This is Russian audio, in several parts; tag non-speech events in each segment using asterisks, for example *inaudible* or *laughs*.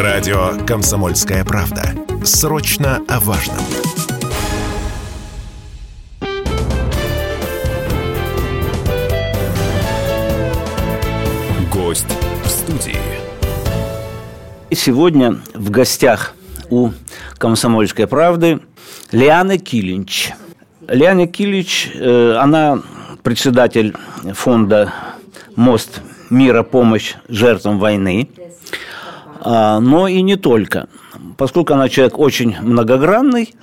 Радио «Комсомольская правда». Срочно о важном. Гость в студии. Сегодня в гостях у «Комсомольской правды» Лиана Килинч. Лиана Килич, э, она председатель фонда «Мост мира. Помощь жертвам войны». А, но и не только. Поскольку она человек очень многогранный,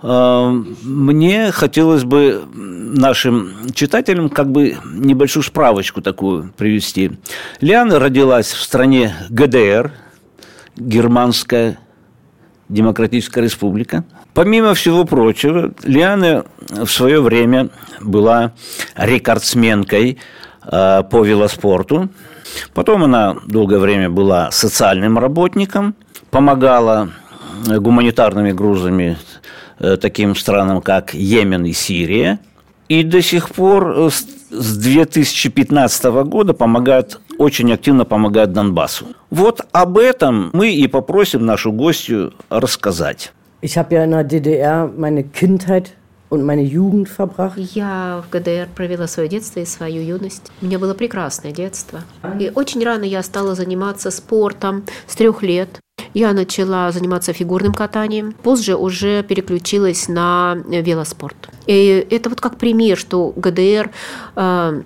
а, мне хотелось бы нашим читателям как бы небольшую справочку такую привести. Лиана родилась в стране ГДР, Германская Демократическая Республика. Помимо всего прочего, Лиана в свое время была рекордсменкой а, по велоспорту. Потом она долгое время была социальным работником, помогала гуманитарными грузами э, таким странам, как Йемен и Сирия. И до сих пор э, с 2015 года помогает, очень активно помогает Донбассу. Вот об этом мы и попросим нашу гостью рассказать. Ich habe ja in der DDR meine Kindheit und meine Jugend verbracht. Я в ГДР провела свое детство и свою юность. У меня было прекрасное детство. И очень рано я стала заниматься спортом с трех лет. Я начала заниматься фигурным катанием, позже уже переключилась на велоспорт. И это вот как пример, что ГДР э,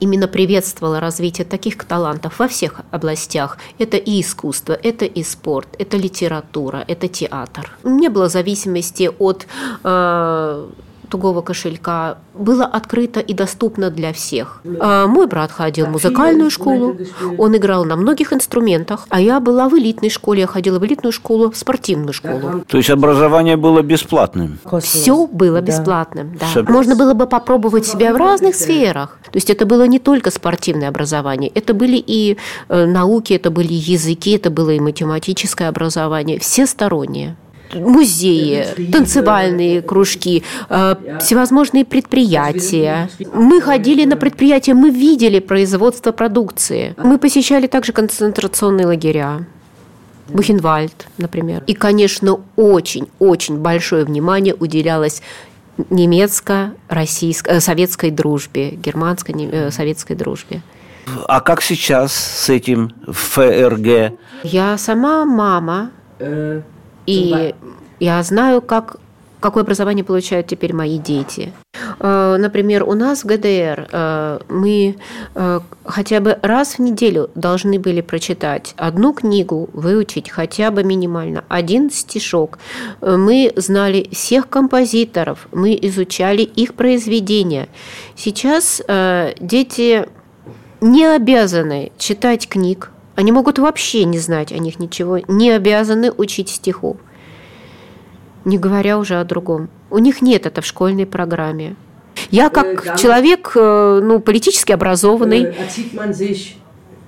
именно приветствовала развитие таких талантов во всех областях. Это и искусство, это и спорт, это литература, это театр. Не было зависимости от э, тугого кошелька было открыто и доступно для всех. А мой брат ходил в музыкальную школу, он играл на многих инструментах, а я была в элитной школе, я ходила в элитную школу, в спортивную школу. То есть образование было бесплатным? Все было бесплатным, да. да. Можно было бы попробовать себя в разных сферах. То есть это было не только спортивное образование, это были и э, науки, это были языки, это было и математическое образование, всестороннее музеи, танцевальные кружки, э, всевозможные предприятия. Мы ходили на предприятия, мы видели производство продукции. Мы посещали также концентрационные лагеря. Бухенвальд, например. И, конечно, очень-очень большое внимание уделялось немецко-российской, э, советской дружбе, германско-советской э, дружбе. А как сейчас с этим ФРГ? Я сама мама, и я знаю, как, какое образование получают теперь мои дети. Э, например, у нас в ГДР э, мы э, хотя бы раз в неделю должны были прочитать одну книгу, выучить хотя бы минимально один стишок. Мы знали всех композиторов, мы изучали их произведения. Сейчас дети не обязаны читать книг, они могут вообще не знать о них ничего, не обязаны учить стихов. Не говоря уже о другом. У них нет это в школьной программе. Я как э, человек э, ну, политически образованный,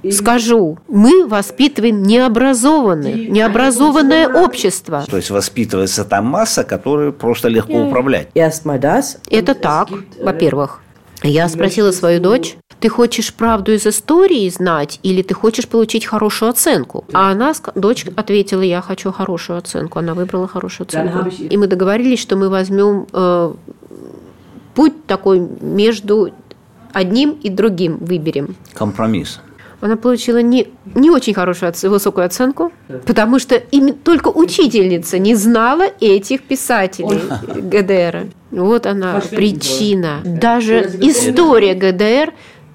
э, скажу, мы воспитываем необразованное, необразованное общество. То есть воспитывается там масса, которую просто легко управлять. Это так, во-первых. Я спросила свою дочь, ты хочешь правду из истории знать или ты хочешь получить хорошую оценку? А она, дочь ответила, я хочу хорошую оценку. Она выбрала хорошую оценку. И мы договорились, что мы возьмем э, путь такой между одним и другим выберем. Компромисс она получила не, не очень хорошую, высокую оценку, потому что им, только учительница не знала этих писателей ГДР. Вот она причина. Даже история ГДР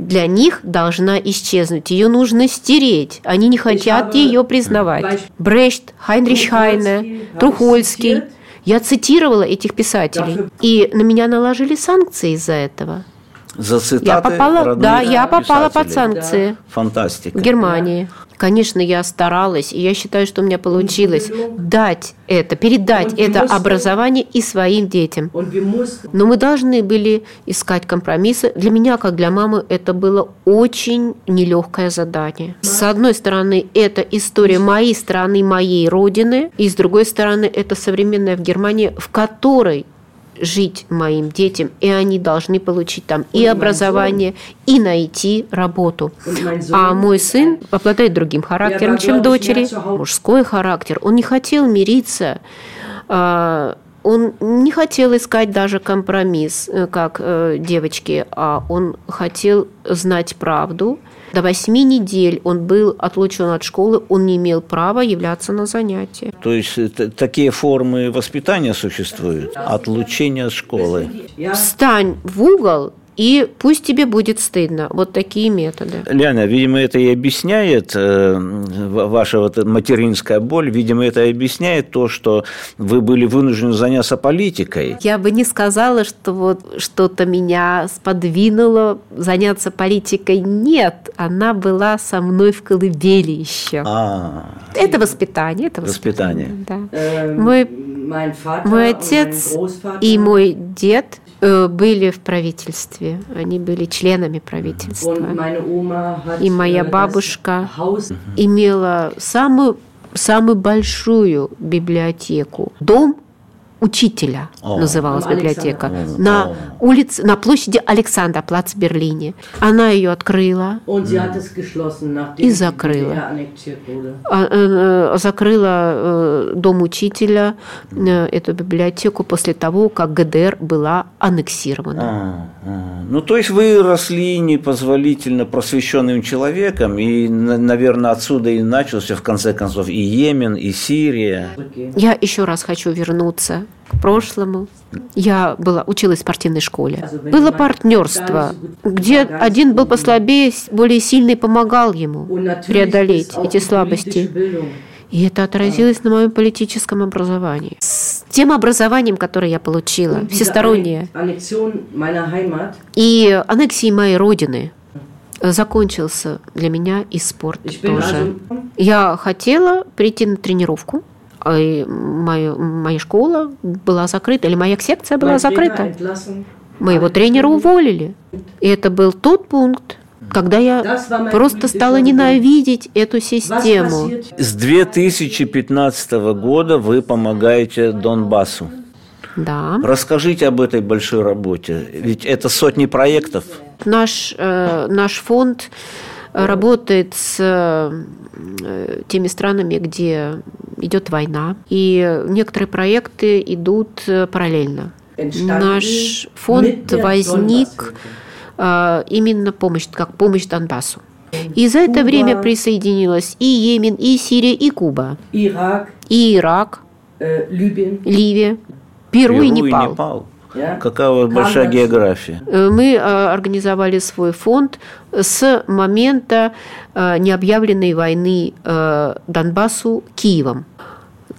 для них должна исчезнуть. Ее нужно стереть. Они не хотят ее признавать. Брехт, Хайнрих Хайне, Трухольский. Я цитировала этих писателей. И на меня наложили санкции из-за этого за цитаты я попала, Да, я попала под санкции. Фантастика. В Германии. Конечно, я старалась, и я считаю, что у меня получилось дать это, передать это образование и своим детям. Но мы должны были искать компромиссы. Для меня, как для мамы, это было очень нелегкое задание. С одной стороны, это история моей страны, моей родины, и с другой стороны, это современная в Германии, в которой жить моим детям, и они должны получить там и образование, и найти работу. А мой сын обладает другим характером, чем дочери. Мужской характер. Он не хотел мириться а, он не хотел искать даже компромисс, э, как э, девочки, а он хотел знать правду. До восьми недель он был отлучен от школы, он не имел права являться на занятия. То есть такие формы воспитания существуют? Отлучение от школы? Встань в угол и пусть тебе будет стыдно. Вот такие методы. Ляна, видимо, это и объясняет э, ваша вот материнская боль, видимо, это и объясняет то, что вы были вынуждены заняться политикой. Я бы не сказала, что вот что-то меня сподвинуло заняться политикой. Нет, она была со мной в колыбели еще. А, это воспитание. Это воспитание. воспитание. Да. Эм, мой, мой отец и мой дед Э, были в правительстве. Они были членами правительства. И моя бабушка имела самую самую большую библиотеку. Дом учителя О. называлась библиотека, О. на улице, на площади Александра, плац в Берлине. Она ее открыла и закрыла. А, э, э, закрыла э, дом учителя, эту библиотеку после того, как ГДР была аннексирована. А, а. Ну, то есть вы росли непозволительно просвещенным человеком, и, наверное, отсюда и начался, в конце концов, и Йемен, и Сирия. Я еще раз хочу вернуться к прошлому. Я была, училась в спортивной школе. Было партнерство, где один был послабее, более сильный помогал ему преодолеть эти слабости. И это отразилось на моем политическом образовании. С тем образованием, которое я получила, всестороннее. И аннексией моей родины закончился для меня и спорт тоже. Я хотела прийти на тренировку, моя, моя школа была закрыта, или моя секция была закрыта. Моего тренера уволили. И это был тот пункт, когда я просто стала ненавидеть эту систему. С 2015 года вы помогаете Донбассу. Да. Расскажите об этой большой работе. Ведь это сотни проектов. Наш, э, наш фонд работает с э, теми странами, где идет война, и некоторые проекты идут э, параллельно. Наш фонд возник э, именно помощь, как помощь Донбассу. И за это время присоединилась и Йемен, и Сирия, и Куба, Ирак, и Ирак, Ливия, Перу, Перу и Непал. И Непал. Какая у вас большая география? Э, мы э, организовали свой фонд с момента э, необъявленной войны Донбассу Киевом.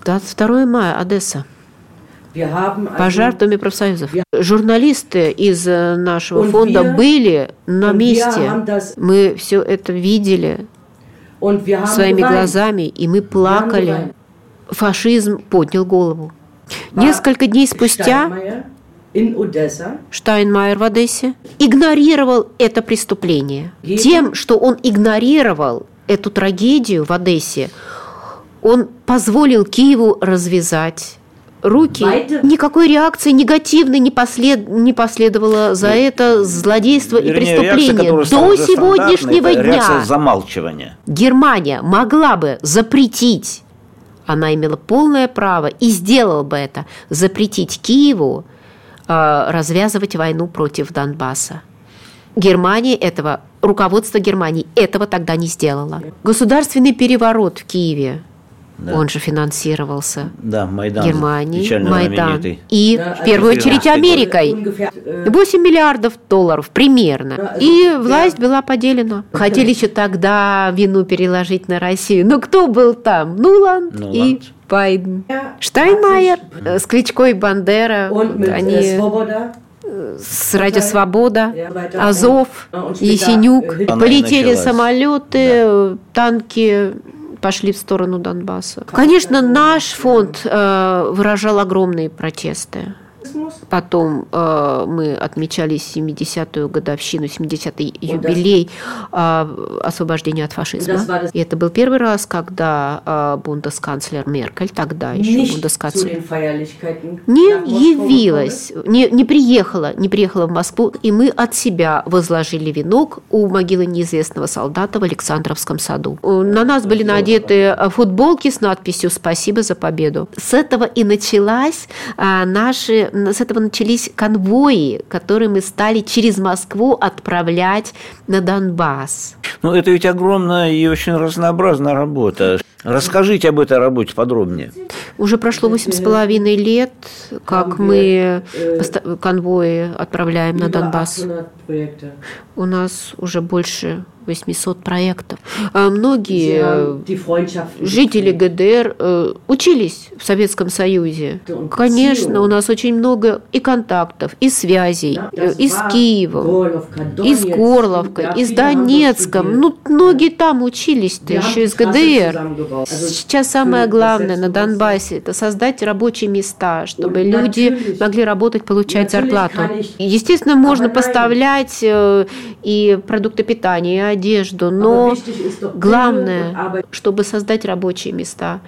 22 мая, Одесса. Пожар в Доме профсоюзов. Журналисты из нашего фонда были на месте. Мы все это видели своими глазами, и мы плакали. Фашизм поднял голову. Несколько дней спустя Штайнмайер в Одессе игнорировал это преступление. Тем, что он игнорировал эту трагедию в Одессе, он позволил Киеву развязать руки. Никакой реакции негативной не, послед... не последовало за это злодейство Вернее, и преступление. Реакция, До сегодняшнего дня замалчивания. Германия могла бы запретить, она имела полное право и сделала бы это, запретить Киеву развязывать войну против Донбасса. Германия этого, руководство Германии этого тогда не сделало. Государственный переворот в Киеве, да. он же финансировался да, Майдан, Германией, Майдан. И да, в первую очередь Америкой. 8 миллиардов долларов примерно. И власть была поделена. Хотели еще тогда вину переложить на Россию. Но кто был там? Нуланд, Нуланд. и Байден. Штайнмайер э, с Кличко и Бандера. Они э, с Радио Свобода, Азов, Есенюк. Полетели самолеты, танки пошли в сторону Донбасса. Конечно, наш фонд э, выражал огромные протесты. Потом э, мы отмечали 70-ю годовщину, 70-й юбилей э, освобождения от фашизма. И это был первый раз, когда э, бундесканцлер Меркель, тогда еще бундесканцлер, не явилась, не, не приехала, не приехала в Москву, и мы от себя возложили венок у могилы неизвестного солдата в Александровском саду. На нас были надеты футболки с надписью «Спасибо за победу». С этого и началась а, наши, с этого начались конвои, которые мы стали через Москву отправлять на Донбасс. Ну, это ведь огромная и очень разнообразная работа. Расскажите об этой работе подробнее. Уже прошло восемь с половиной лет, как мы конвои отправляем на Донбасс. У нас уже больше 800 проектов. А многие жители ГДР э, учились в Советском Союзе. Конечно, у нас очень много и контактов, и связей, э, и с Киевом, и с Горловкой, и с Донецком. Ну, многие там учились-то еще из ГДР. Сейчас самое главное на Донбассе – это создать рабочие места, чтобы люди могли работать, получать зарплату. Естественно, можно поставлять э, и продукты питания, и одежду, но главное, чтобы создать рабочие места,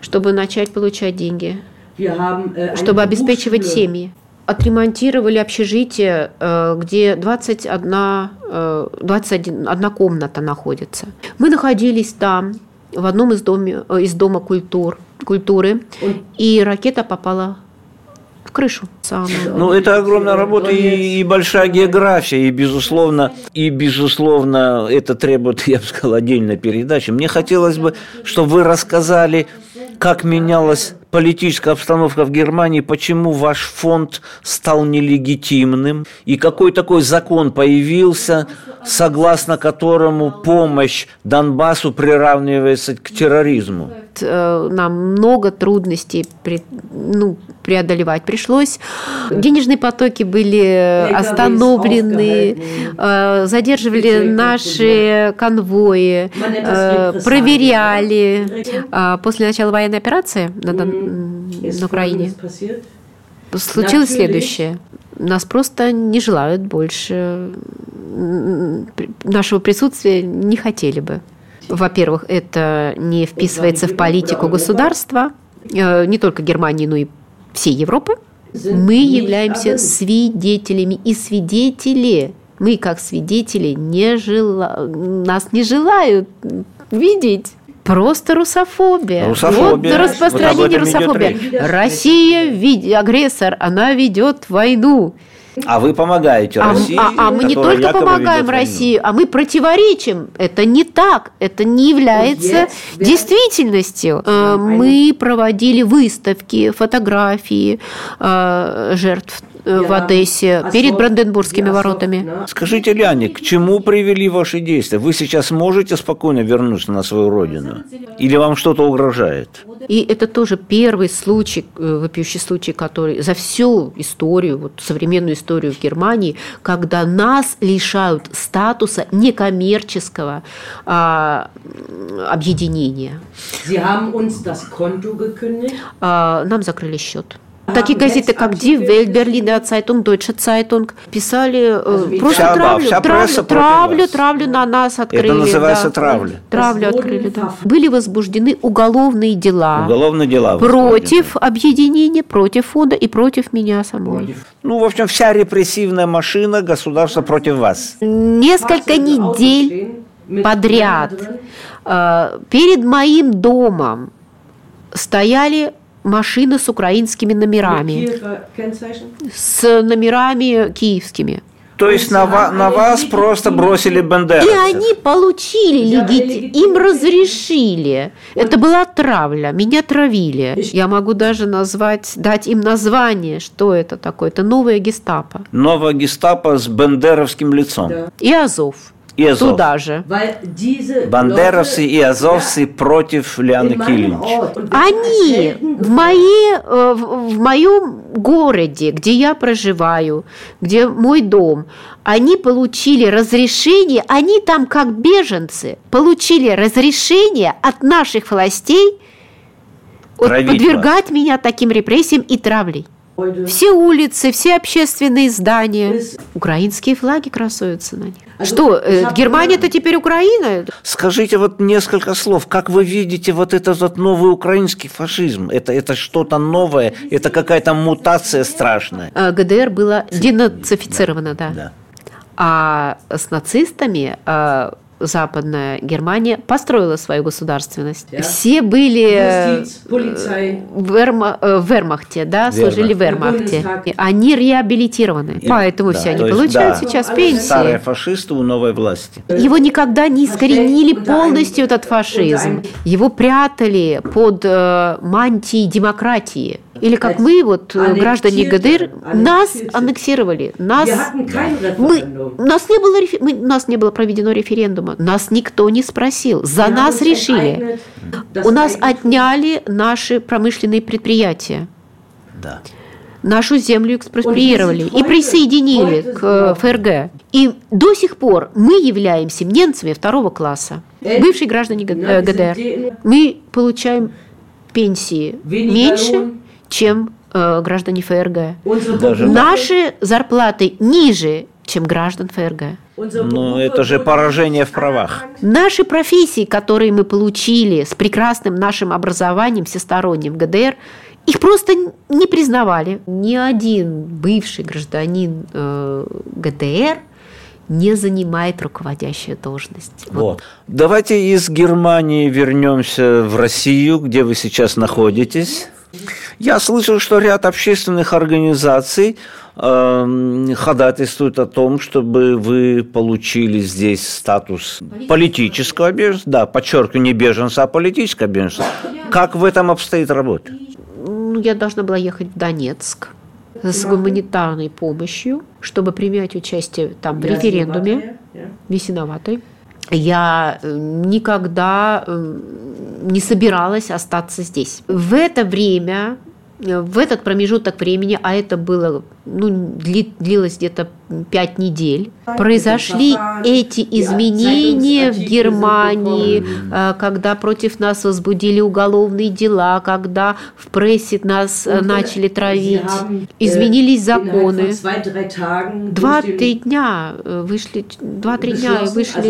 чтобы начать получать деньги, э, чтобы обеспечивать семьи. Отремонтировали общежитие, э, где 21, 21 одна комната находится. Мы находились там в одном из, доме, э, из дома культур, культуры, и ракета попала в крышу. Самую. Ну, это огромная работа и, и большая география, и, безусловно, и, безусловно, это требует, *laughs* я бы сказал, отдельной передачи. Мне хотелось бы, чтобы вы рассказали, как менялась политическая обстановка в Германии, почему ваш фонд стал нелегитимным, и какой такой закон появился, согласно которому помощь Донбассу приравнивается к терроризму? Э, нам много трудностей ну, преодолевать пришлось. Денежные потоки были остановлены, э, задерживали наши конвои, э, проверяли. А после начала военной операции на, на Украине случилось следующее. Нас просто не желают больше нашего присутствия, не хотели бы. Во-первых, это не вписывается в политику государства, э, не только Германии, но и всей Европы. Мы являемся свидетелями и свидетели. Мы, как свидетели, не жела... нас не желают видеть. Просто русофобия. Русофобия. Вот распространение вот русофобии. Россия агрессор, она ведет войну. А вы помогаете а, России. А, а мы не только помогаем России, а мы противоречим. Это не так. Это не является yes, действительностью. Yes. Мы проводили выставки, фотографии э, жертв Э, в Одессе перед Бранденбургскими воротами. Скажите, Ляне, к чему привели ваши действия? Вы сейчас можете спокойно вернуться на свою родину? Или вам что-то угрожает? И это тоже первый случай, э, вопиющий случай, который за всю историю, вот современную историю в Германии, когда нас лишают статуса некоммерческого а, объединения. А, нам закрыли счет. Такие газеты, как Die Welt, Berliner Zeitung, Deutsche Zeitung, писали э, просто вся, травлю, вся травлю, травлю, травлю на нас открыли. Это называется да. травля. Травлю открыли, да. Были возбуждены уголовные дела. Уголовные дела. Против объединения, против фонда и против меня самой. Ну, в общем, вся репрессивная машина государства против вас. Несколько недель подряд э, перед моим домом стояли машина с украинскими номерами. С номерами киевскими. То есть на, ва- на вас просто бросили бандеровцев. И они получили легитим, им разрешили. Это была травля, меня травили. Я могу даже назвать, дать им название, что это такое. Это новая гестапо. Новая гестапо с бандеровским лицом. И Азов и Азов. Туда же. Бандеровцы и азовцы против Ляны Килинч. Они в, моей, э, в моем городе, где я проживаю, где мой дом, они получили разрешение, они там как беженцы, получили разрешение от наших властей подвергать вас. меня таким репрессиям и травлей. Все улицы, все общественные здания. Украинские флаги красуются на них. Что, э, Германия-то теперь Украина? Скажите вот несколько слов. Как вы видите вот этот вот новый украинский фашизм? Это, это что-то новое? Это какая-то мутация страшная? А, ГДР было денацифицировано, да. Да. А с нацистами а, Западная Германия построила свою государственность. Да. Все были э, в, Верма- э, в Вермахте, да, служили в Вермахте. Они реабилитированы, И- поэтому да, все они есть, получают да. сейчас Старые Старые пенсии. фашисты у новой власти. Его никогда не искоренили полностью этот фашизм. Его прятали под э, мантией демократии. Или как мы, вот э, граждане ГДР, нас аннексировали, нас мы, Referendum. у нас не было мы- у нас не было проведено референдума, нас никто не спросил, за нас решили. У нас отняли наши промышленные предприятия, Да. нашу землю экспроприировали и присоединили к э, ФРГ. И до сих пор мы являемся немцами второго класса, Э, бывшие граждане Г- na, э, ГДР. die- Мы получаем пенсии меньше, чем э, граждане ФРГ. Даже- Наши зарплаты ниже, чем граждан ФРГ. Но Berufe это же поражение в правах. Наши профессии, которые мы получили с прекрасным нашим образованием всесторонним в ГДР, их просто не признавали. Ни один бывший гражданин э, ГДР не занимает руководящую должность. Вот. Вот. Давайте из Германии вернемся в Россию, где вы сейчас находитесь. Я слышал, что ряд общественных организаций эм, ходатайствуют о том, чтобы вы получили здесь статус политического беженца. Да, подчеркиваю, не беженца, а политического беженца. Как в этом обстоит работа? Ну, я должна была ехать в Донецк с гуманитарной помощью, чтобы принять участие там в референдуме. весеноватой. Я э, никогда э, не собиралась остаться здесь. В это время, в этот промежуток времени, а это было, ну, дли- длилось где-то пять недель, произошли эти изменения в Германии, э, когда против нас возбудили уголовные дела, когда в прессе нас э, äh, начали травить, äh, изменились законы. Два-три дня э, вышли, два-три дня вышли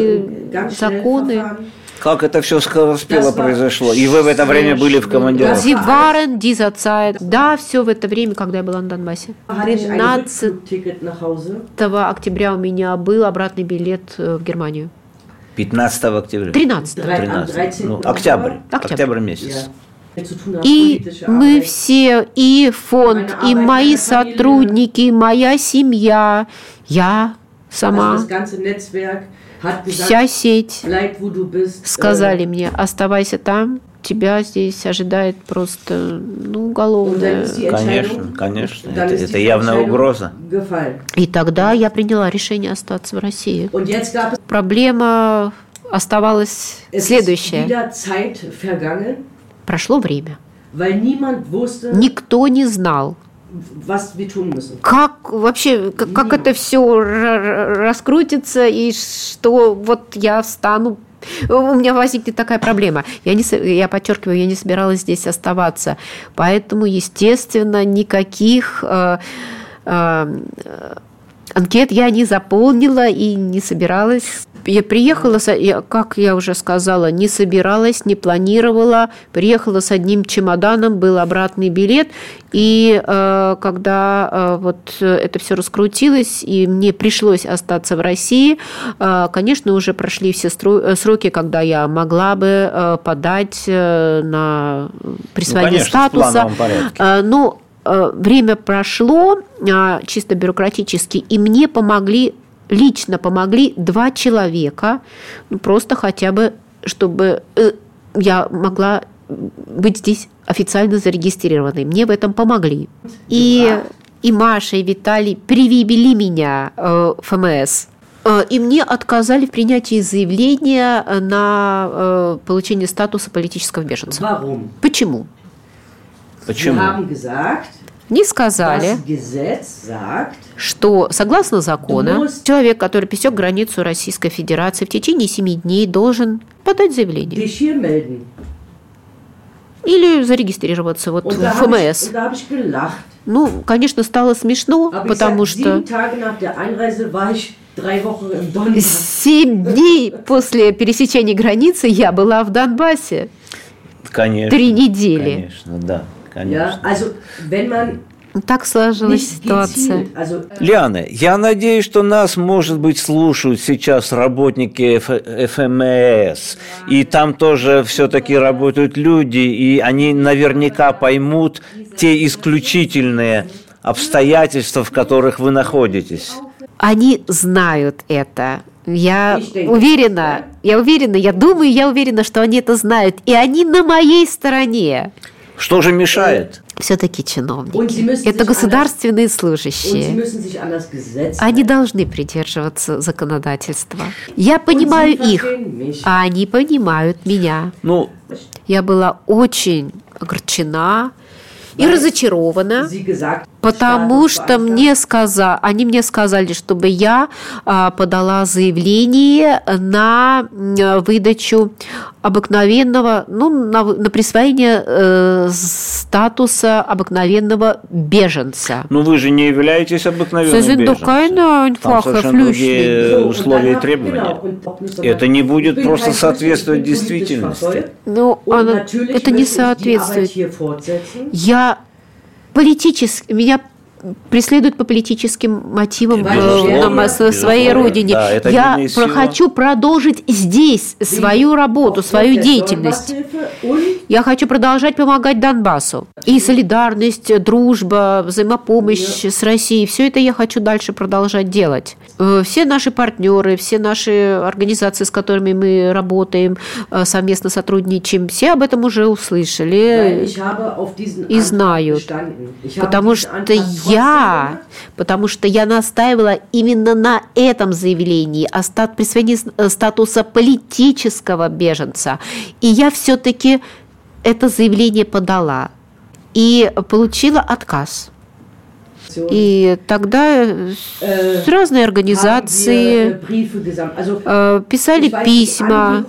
schnell законы. Как это все скороспело произошло? И вы в это время были в командировке? Sie waren dieser Zeit. Да, все в это время, когда я была на Донбассе. Hatte ich ein 13 Rückflugticket nach Hause. октября у меня был обратный билет э, в Германию. 15 октября. 13 Drei- am 13. 13. Ну, октябрь. Октябрь. Октябрь месяц. И politische мы все, и фонд, и мои сотрудники, и моя семья, я сама, вся сеть bist. сказали мне, оставайся там, тебя здесь ожидает просто ну, уголовное. Конечно, конечно. Это, это явная угроза. И тогда я приняла решение остаться в России. Проблема оставалась следующая. Прошло время. Никто не знал, was wir tun müssen. как вообще, как, как это все раскрутится и что вот я встану. У меня возникнет такая проблема. Я, не, я подчеркиваю, я не собиралась здесь оставаться. Поэтому, естественно, никаких э, э, анкет я не заполнила и не собиралась. Я приехала, я, как я уже сказала, не собиралась, не планировала. Приехала с одним чемоданом, был обратный билет. И э, когда э, вот э, это все раскрутилось, и мне пришлось остаться в России, э, конечно, уже прошли все сроки, когда я могла бы э, подать э, на присвоение Ну, конечно, в статуса. плановом порядке. Э, Ну, время прошло, а, чисто бюрократически, и мне помогли, лично помогли два человека, ну, просто хотя бы, чтобы э, я могла быть здесь официально зарегистрированной. Мне в этом помогли. И, и Маша, и Виталий привели меня э, в ФМС. Э, И мне отказали в принятии заявления на э, получение статуса политического беженца. Почему? Почему? Не сказали, что согласно закону человек, который пересек границу Российской Федерации в течение семи дней должен подать заявление. Или зарегистрироваться вот в ФМС. Ну, конечно, стало смешно, ich потому что семь дней после пересечения границы я была в Донбассе. Конечно. Три недели. Конечно, да, конечно. Так сложилась ситуация. also Лиана, я надеюсь, что нас, может быть, слушают сейчас работники Ф- ФМС, и там тоже все-таки работают люди, и они наверняка поймут те исключительные обстоятельства, в которых вы находитесь. Они знают это. Я уверена, я уверена, я думаю, я уверена, что они это знают. И они на моей стороне. Что же мешает? Все-таки чиновники. Это государственные служащие. Они должны придерживаться законодательства. Я понимаю их, а они понимают меня. Ну, Я была очень огорчена и разочарована. Потому что мне сказали, они мне сказали, чтобы я а, подала заявление на выдачу обыкновенного, ну, на, на присвоение э, статуса обыкновенного беженца. ну вы же не являетесь обыкновенным doch беженцем. Там совершенно другие und условия и требования. Это не будет просто соответствовать действительности. Ну, это не Arbeit соответствует. Я политически, меня преследуют по политическим мотивам Безусловно, на безусловно. своей родине. Да, Я хочу продолжить здесь свою работу, свою деятельность. Я хочу продолжать помогать Донбассу. И солидарность, дружба, взаимопомощь с Россией, все это я хочу дальше продолжать делать. Э, Все наши партнеры, все наши организации, с которыми мы работаем, э, совместно сотрудничаем, все об этом уже услышали. и знают. Потому что я, потому что я настаивала именно на этом заявлении о присвоении э, статуса политического беженца. И я все-таки это заявление подала и получила отказ. И тогда э, с- wir, организации äh, э, писали письма.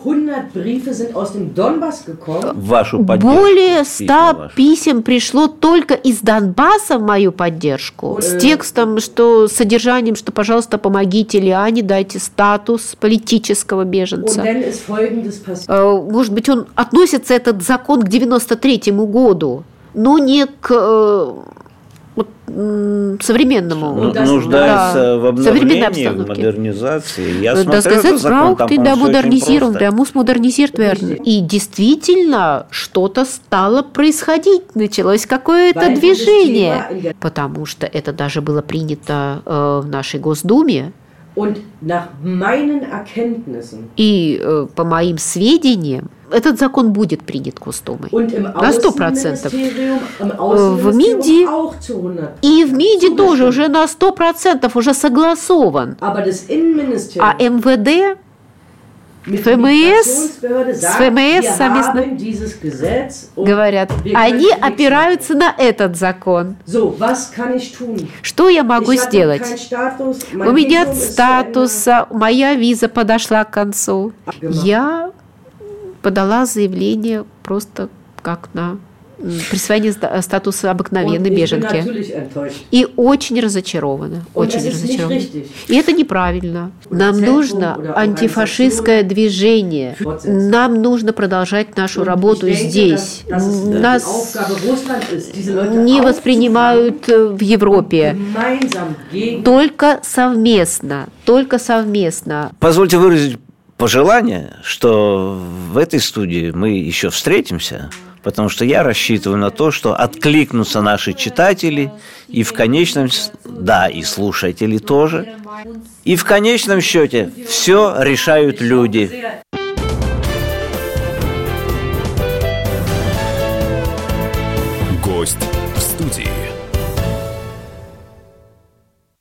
вашу поддержку. Более ста писем пришло только из Донбасса в мою поддержку. С текстом, что с содержанием, что, пожалуйста, помогите Лиане, дайте статус политического беженца. Э, Может быть, он относится, этот закон, к 93-му году, но не к э, вот, современному. Ну, нуждается в да, современной обновлении, в модернизации. Я Das смотрю этот закон, там, просто. der muss modernisiert werden. И действительно, что-то стало происходить, началось какое-то dieses движение. Потому что это даже было принято э, в нашей Госдуме. И э, по моим сведениям, этот закон будет принят Госдумой. На сто процентов. Außenministerium, im в МИДе 100 И в МИДе тоже уже на 100% уже согласован. А МВД ФМС, с ФМС совместно говорят, они опираются на этот закон. Что я могу сделать? У меня нет статуса, моя виза подошла к концу. Я подала заявление просто как на присвоение ста- статуса обыкновенной беженки. enttäuscht. И очень разочарована. Очень разочарована. И это неправильно. Нам нужно антифашистское движение. Нам нужно продолжать нашу работу здесь. Нас Leute не воспринимают э, в Европе. Только совместно, только совместно. Позвольте выразить пожелание, что в этой студии мы еще встретимся, потому что я рассчитываю на то, что откликнутся наши читатели и в конечном, да, и слушатели тоже, и в конечном счете все решают люди. Гость в студии.